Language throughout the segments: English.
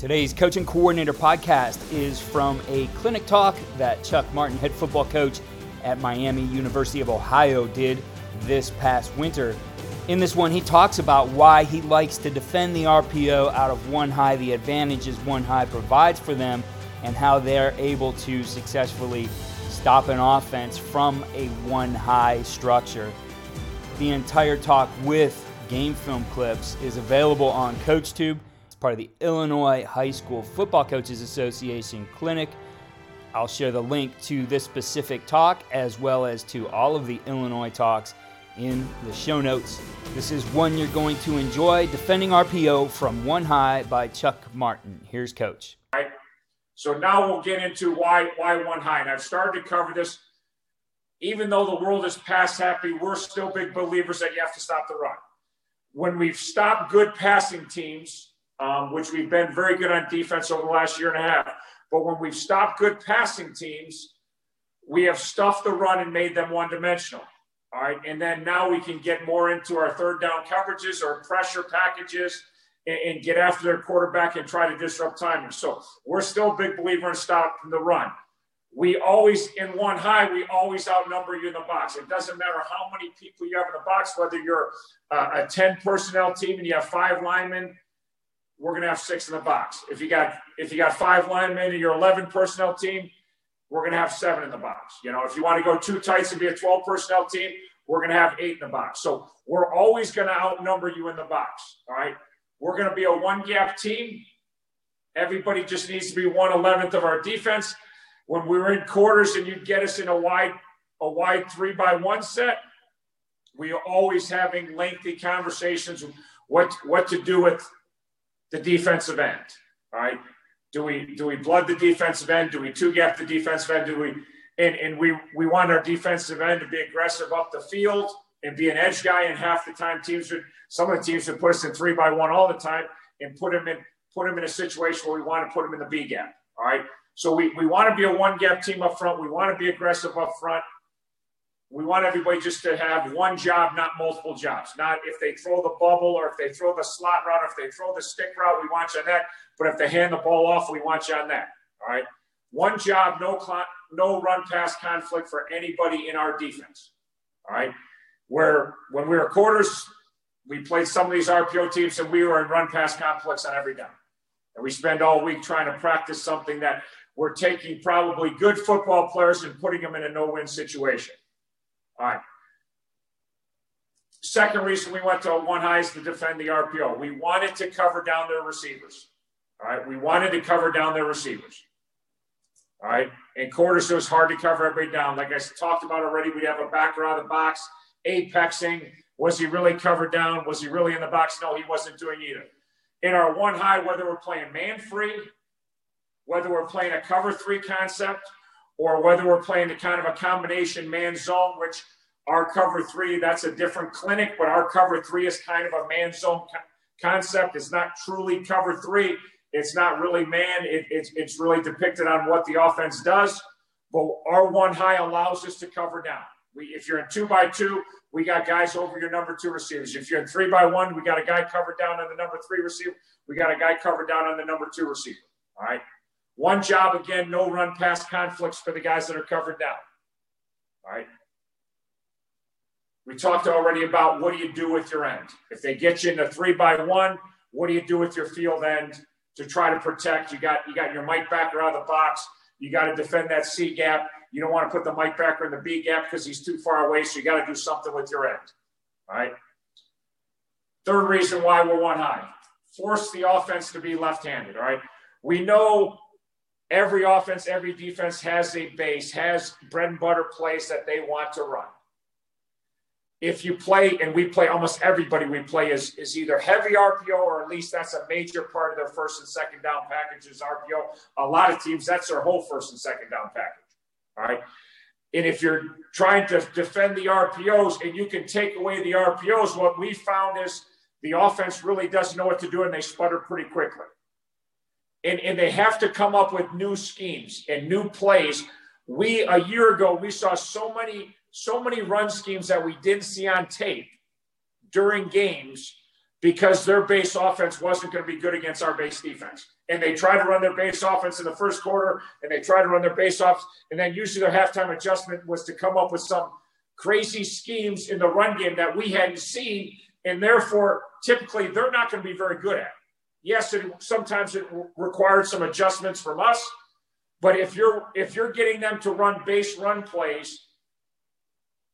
Today's Coaching Coordinator podcast is from a clinic talk that Chuck Martin, head football coach at Miami University of Ohio, did this past winter. In this one, he talks about why he likes to defend the RPO out of one high, the advantages one high provides for them, and how they're able to successfully stop an offense from a one high structure. The entire talk with game film clips is available on CoachTube part of the Illinois High School Football Coaches Association Clinic. I'll share the link to this specific talk as well as to all of the Illinois talks in the show notes. This is one you're going to enjoy Defending RPO from One High by Chuck Martin. Here's Coach. Right. So now we'll get into why why one high. And I've started to cover this. Even though the world is past happy, we're still big believers that you have to stop the run. When we've stopped good passing teams, um, which we've been very good on defense over the last year and a half. But when we've stopped good passing teams, we have stuffed the run and made them one dimensional. All right. And then now we can get more into our third down coverages or pressure packages and, and get after their quarterback and try to disrupt timing. So we're still a big believer in stopping the run. We always, in one high, we always outnumber you in the box. It doesn't matter how many people you have in the box, whether you're a 10 personnel team and you have five linemen we're going to have six in the box. If you got if you got five linemen in your 11 personnel team, we're going to have seven in the box. You know, if you want to go two tights and be a 12 personnel team, we're going to have eight in the box. So we're always going to outnumber you in the box. All right. We're going to be a one gap team. Everybody just needs to be one eleventh of our defense. When we were in quarters and you'd get us in a wide a wide three by one set, we are always having lengthy conversations what what to do with the defensive end. right? Do we do we blood the defensive end? Do we two gap the defensive end? Do we and, and we we want our defensive end to be aggressive up the field and be an edge guy. And half the time teams would some of the teams would put us in three by one all the time and put him in put him in a situation where we want to put him in the B gap. All right. So we, we want to be a one gap team up front. We want to be aggressive up front we want everybody just to have one job, not multiple jobs. Not if they throw the bubble or if they throw the slot route, or if they throw the stick route, we want you on that. But if they hand the ball off, we want you on that. All right. One job, no cl- no run pass conflict for anybody in our defense. All right. Where when we were quarters, we played some of these RPO teams and we were in run pass conflicts on every down. And we spend all week trying to practice something that we're taking probably good football players and putting them in a no win situation. All right. Second reason we went to one high is to defend the RPO. We wanted to cover down their receivers. All right. We wanted to cover down their receivers. All right. And quarters, it was hard to cover everybody down. Like I talked about already, we have a backer out of the box, apexing. Was he really covered down? Was he really in the box? No, he wasn't doing either. In our one high, whether we're playing man free, whether we're playing a cover three concept, or whether we're playing a kind of a combination man zone, which our cover three, that's a different clinic, but our cover three is kind of a man zone co- concept. It's not truly cover three. It's not really man. It, it's, it's really depicted on what the offense does. But our one high allows us to cover down. We, if you're in two by two, we got guys over your number two receivers. If you're in three by one, we got a guy covered down on the number three receiver. We got a guy covered down on the number two receiver. All right. One job again, no run pass conflicts for the guys that are covered now. All right. We talked already about what do you do with your end? If they get you in a three by one, what do you do with your field end to try to protect? You got you got your Mike backer out of the box. You got to defend that C gap. You don't want to put the Mike backer in the B gap because he's too far away. So you got to do something with your end. All right. Third reason why we're one high. Force the offense to be left-handed. All right. We know every offense, every defense has a base, has bread and butter plays that they want to run. If you play, and we play almost everybody we play is, is either heavy RPO or at least that's a major part of their first and second down packages. RPO. A lot of teams, that's their whole first and second down package. All right. And if you're trying to defend the RPOs and you can take away the RPOs, what we found is the offense really doesn't know what to do and they sputter pretty quickly and, and they have to come up with new schemes and new plays. We a year ago we saw so many so many run schemes that we didn't see on tape during games because their base offense wasn't going to be good against our base defense. And they try to run their base offense in the first quarter, and they try to run their base off, and then usually their halftime adjustment was to come up with some crazy schemes in the run game that we hadn't seen, and therefore typically they're not going to be very good at. Yes, it, sometimes it required some adjustments from us, but if you're if you're getting them to run base run plays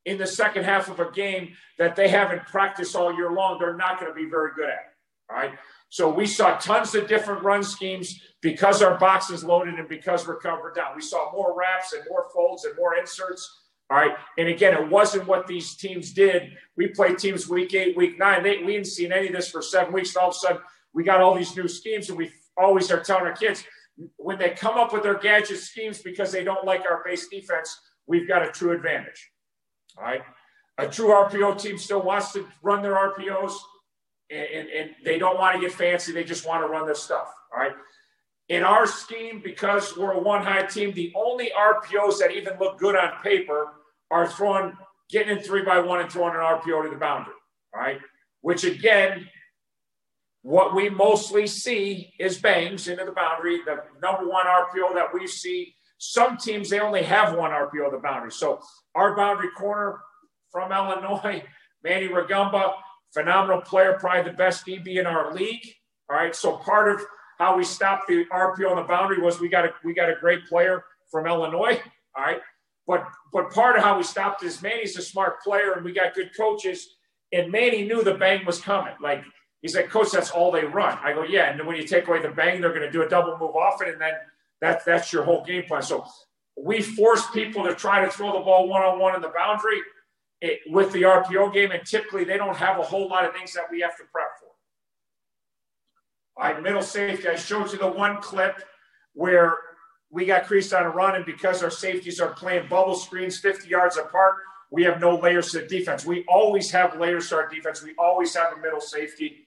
in the second half of a game that they haven't practiced all year long, they're not going to be very good at. All right. So we saw tons of different run schemes because our box is loaded and because we're covered down. We saw more wraps and more folds and more inserts. All right. And again, it wasn't what these teams did. We played teams week eight, week nine. They, we didn't see any of this for seven weeks. And all of a sudden, we got all these new schemes. And we always are telling our kids when they come up with their gadget schemes because they don't like our base defense, we've got a true advantage. All right. A true RPO team still wants to run their RPOs and, and, and they don't want to get fancy. They just want to run their stuff. All right. In our scheme, because we're a one high team, the only RPOs that even look good on paper are throwing, getting in three by one and throwing an RPO to the boundary. All right. Which again, what we mostly see is bangs into the boundary. The number one RPO that we see some teams, they only have one RPO the boundary. So our boundary corner from Illinois, Manny Rugamba, phenomenal player, probably the best DB in our league. All right. So part of how we stopped the RPO on the boundary was we got a we got a great player from Illinois. All right. But but part of how we stopped is Manny's a smart player and we got good coaches. And Manny knew the bang was coming. Like he's like, Coach, that's all they run. I go, Yeah. And then when you take away the bang, they're going to do a double move off it, and then that's that's your whole game plan. So we force people to try to throw the ball one on one in the boundary it, with the RPO game, and typically they don't have a whole lot of things that we have to prep for. All right, middle safety. I showed you the one clip where we got creased on a run, and because our safeties are playing bubble screens 50 yards apart, we have no layers to the defense. We always have layers to our defense. We always have a middle safety.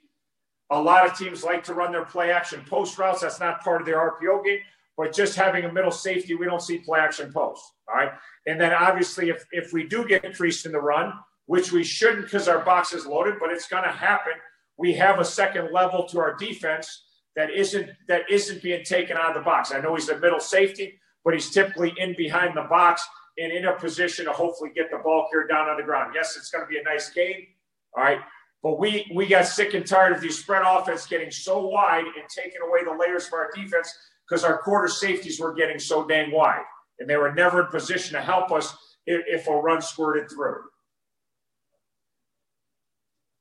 A lot of teams like to run their play action post routes. That's not part of their RPO game but just having a middle safety, we don't see play action post. All right. And then obviously, if, if we do get increased in the run, which we shouldn't because our box is loaded, but it's going to happen, we have a second level to our defense that isn't that isn't being taken out of the box. I know he's a middle safety, but he's typically in behind the box and in a position to hopefully get the ball carried down on the ground. Yes, it's going to be a nice game. All right. But we we got sick and tired of these spread offense getting so wide and taking away the layers of our defense because our quarter safeties were getting so dang wide, and they were never in position to help us if, if a run squirted through.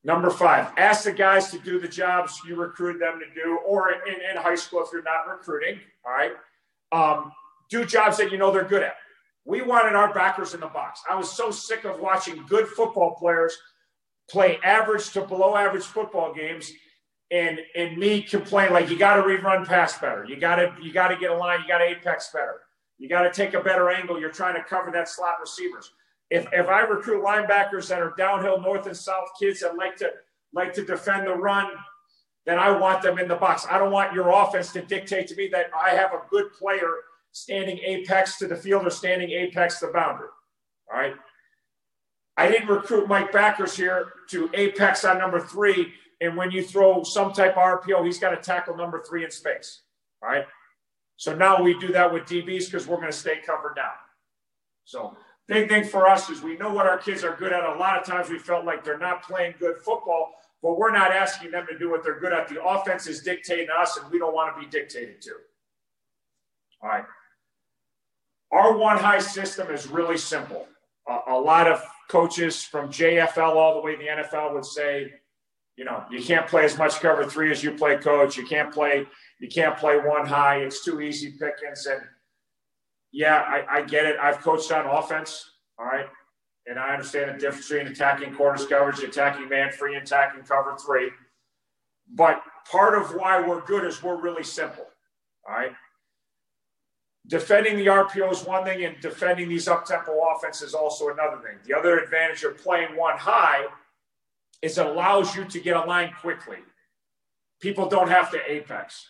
Number five, ask the guys to do the jobs you recruit them to do, or in, in high school if you're not recruiting. All right, um, do jobs that you know they're good at. We wanted our backers in the box. I was so sick of watching good football players play average to below average football games and and me complain like you got to rerun pass better. You got to you got to get a line. You got to apex better. You got to take a better angle. You're trying to cover that slot receivers. If if I recruit linebackers that are downhill north and south kids that like to like to defend the run, then I want them in the box. I don't want your offense to dictate to me that I have a good player standing apex to the field or standing apex to the boundary. All right. I didn't recruit Mike Backers here to apex on number three and when you throw some type of RPO, he's got to tackle number three in space. All right. So now we do that with DBs because we're going to stay covered down. So big thing for us is we know what our kids are good at. A lot of times we felt like they're not playing good football, but we're not asking them to do what they're good at. The offense is dictating us, and we don't want to be dictated to. All right. Our one high system is really simple. A, a lot of coaches from JFL all the way to the NFL would say you know, you can't play as much cover three as you play coach. You can't play, you can't play one high. It's too easy pickings. And yeah, I, I get it. I've coached on offense. All right. And I understand the difference between attacking quarters coverage, attacking man free, and attacking cover three. But part of why we're good is we're really simple. All right. Defending the RPO is one thing, and defending these up tempo offenses is also another thing. The other advantage of playing one high is it allows you to get a line quickly. People don't have to apex.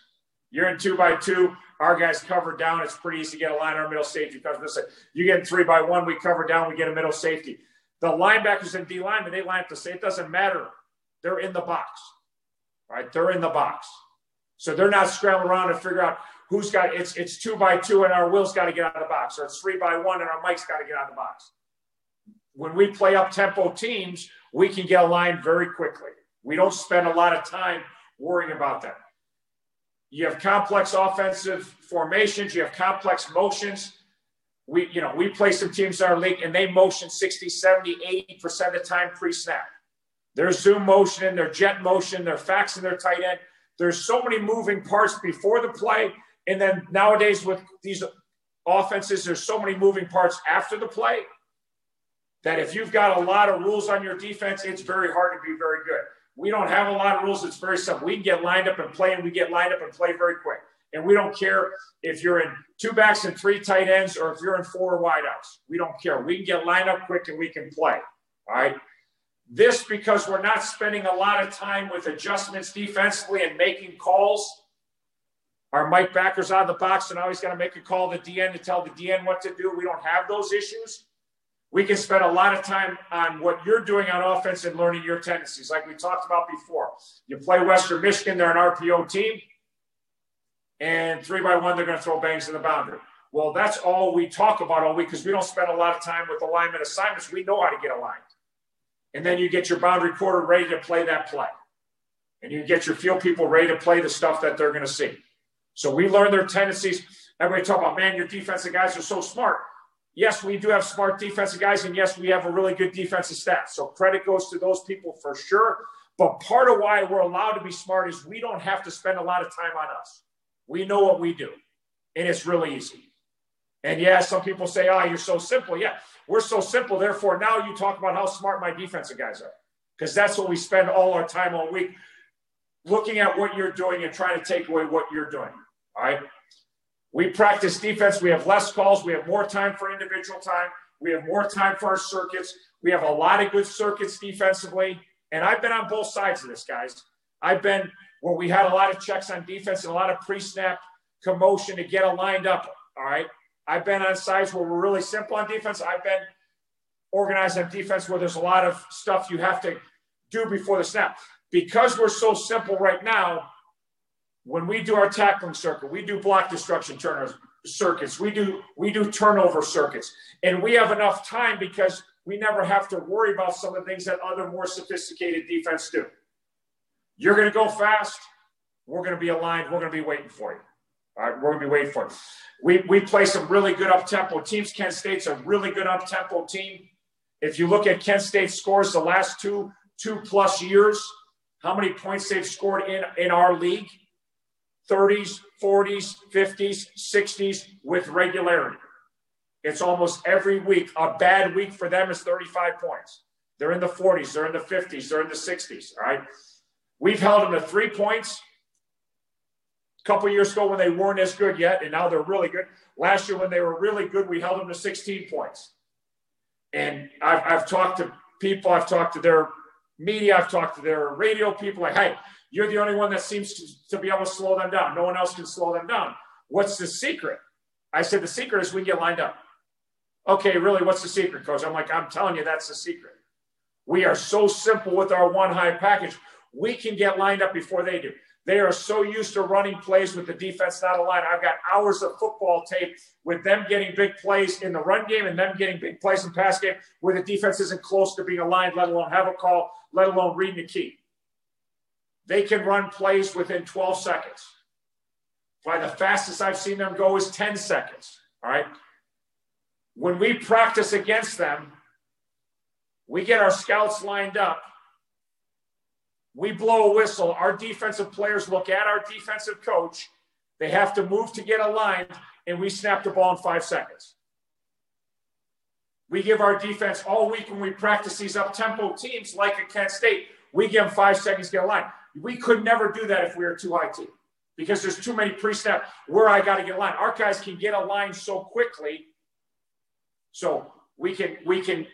You're in two by two. Our guys cover down. It's pretty easy to get a line. Our middle safety comes. You get in three by one. We cover down. We get a middle safety. The linebackers and D linemen, they line up to say it doesn't matter. They're in the box. right? They're in the box. So they're not scrambling around to figure out who's got it's it's two by two and our Will's got to get out of the box, or it's three by one and our Mike's got to get out of the box. When we play up tempo teams, we can get aligned very quickly. We don't spend a lot of time worrying about that. You have complex offensive formations, you have complex motions. We, you know, we play some teams in our league and they motion 60, 70, 80% of the time pre-snap. Their zoom motion, and their jet motion, facts and their tight end. There's so many moving parts before the play. And then nowadays with these offenses, there's so many moving parts after the play that if you've got a lot of rules on your defense, it's very hard to be very good. We don't have a lot of rules. It's very simple. We can get lined up and play, and we get lined up and play very quick. And we don't care if you're in two backs and three tight ends or if you're in four wideouts. We don't care. We can get lined up quick and we can play. All right. This because we're not spending a lot of time with adjustments defensively and making calls. Our Mike Backer's out of the box, and now he's got to make a call to the DN to tell the DN what to do. We don't have those issues. We can spend a lot of time on what you're doing on offense and learning your tendencies, like we talked about before. You play Western Michigan, they're an RPO team, and three by one, they're going to throw bangs in the boundary. Well, that's all we talk about all week because we don't spend a lot of time with alignment assignments. We know how to get aligned. And then you get your boundary quarter ready to play that play. And you get your field people ready to play the stuff that they're going to see. So we learn their tendencies. Everybody talk about, man, your defensive guys are so smart yes, we do have smart defensive guys, and yes, we have a really good defensive staff. So credit goes to those people for sure. But part of why we're allowed to be smart is we don't have to spend a lot of time on us. We know what we do, and it's really easy. And yeah, some people say, oh, you're so simple. Yeah, we're so simple. Therefore, now you talk about how smart my defensive guys are, because that's what we spend all our time all week looking at what you're doing and trying to take away what you're doing. All right. We practice defense. We have less calls. We have more time for individual time. We have more time for our circuits. We have a lot of good circuits defensively. And I've been on both sides of this, guys. I've been where we had a lot of checks on defense and a lot of pre snap commotion to get it lined up. All right. I've been on sides where we're really simple on defense. I've been organized on defense where there's a lot of stuff you have to do before the snap. Because we're so simple right now, when we do our tackling circuit, we do block destruction turners circuits, we do we do turnover circuits, and we have enough time because we never have to worry about some of the things that other more sophisticated defense do. You're going to go fast. We're going to be aligned. We're going to be waiting for you. All right, we're going to be waiting for you. We, we play some really good up tempo teams. Kent State's a really good up tempo team. If you look at Kent State scores the last two two plus years, how many points they've scored in in our league? 30s, 40s, 50s, 60s with regularity. It's almost every week. A bad week for them is 35 points. They're in the 40s, they're in the 50s, they're in the 60s. All right. We've held them to three points. A couple years ago when they weren't as good yet, and now they're really good. Last year when they were really good, we held them to 16 points. And I've, I've talked to people, I've talked to their media, I've talked to their radio people, like, hey, you're the only one that seems to, to be able to slow them down. No one else can slow them down. What's the secret? I said, the secret is we get lined up. Okay, really, what's the secret, coach? I'm like, I'm telling you, that's the secret. We are so simple with our one high package. We can get lined up before they do. They are so used to running plays with the defense not aligned. I've got hours of football tape with them getting big plays in the run game and them getting big plays in pass game where the defense isn't close to being aligned, let alone have a call, let alone reading the key. They can run plays within 12 seconds. By the fastest I've seen them go is 10 seconds. All right. When we practice against them, we get our scouts lined up. We blow a whistle. Our defensive players look at our defensive coach. They have to move to get aligned, and we snap the ball in five seconds. We give our defense all week when we practice these up tempo teams like a Kent State. We give them five seconds to get aligned. We could never do that if we were two high T because there's too many pre-snap where I got to get aligned. Our guys can get aligned so quickly. So we can we can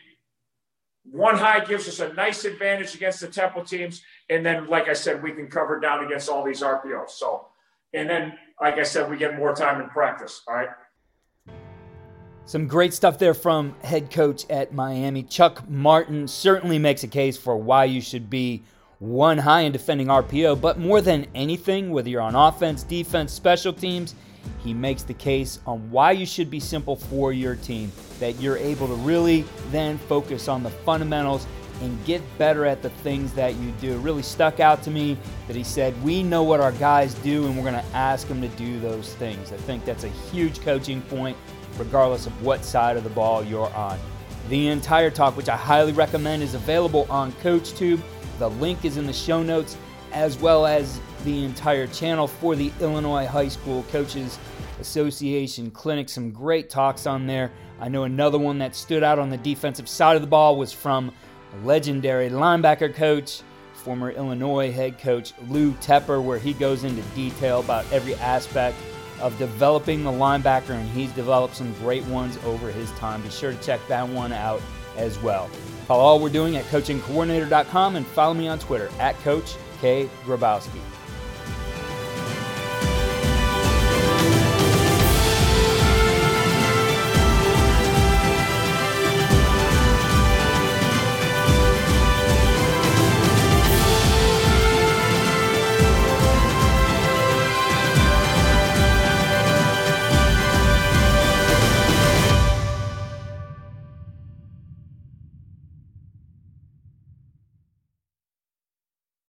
one high gives us a nice advantage against the tempo teams. And then, like I said, we can cover down against all these RPOs. So, and then, like I said, we get more time in practice. All right. Some great stuff there from head coach at Miami. Chuck Martin certainly makes a case for why you should be one high in defending RPO, but more than anything, whether you're on offense, defense, special teams, he makes the case on why you should be simple for your team, that you're able to really then focus on the fundamentals and get better at the things that you do. It really stuck out to me that he said, We know what our guys do, and we're going to ask them to do those things. I think that's a huge coaching point, regardless of what side of the ball you're on. The entire talk, which I highly recommend, is available on CoachTube. The link is in the show notes, as well as the entire channel for the Illinois High School Coaches Association Clinic. Some great talks on there. I know another one that stood out on the defensive side of the ball was from legendary linebacker coach, former Illinois head coach Lou Tepper, where he goes into detail about every aspect of developing the linebacker, and he's developed some great ones over his time. Be sure to check that one out as well. Follow all we're doing at coachingcoordinator.com and follow me on Twitter at Coach K. Grabowski.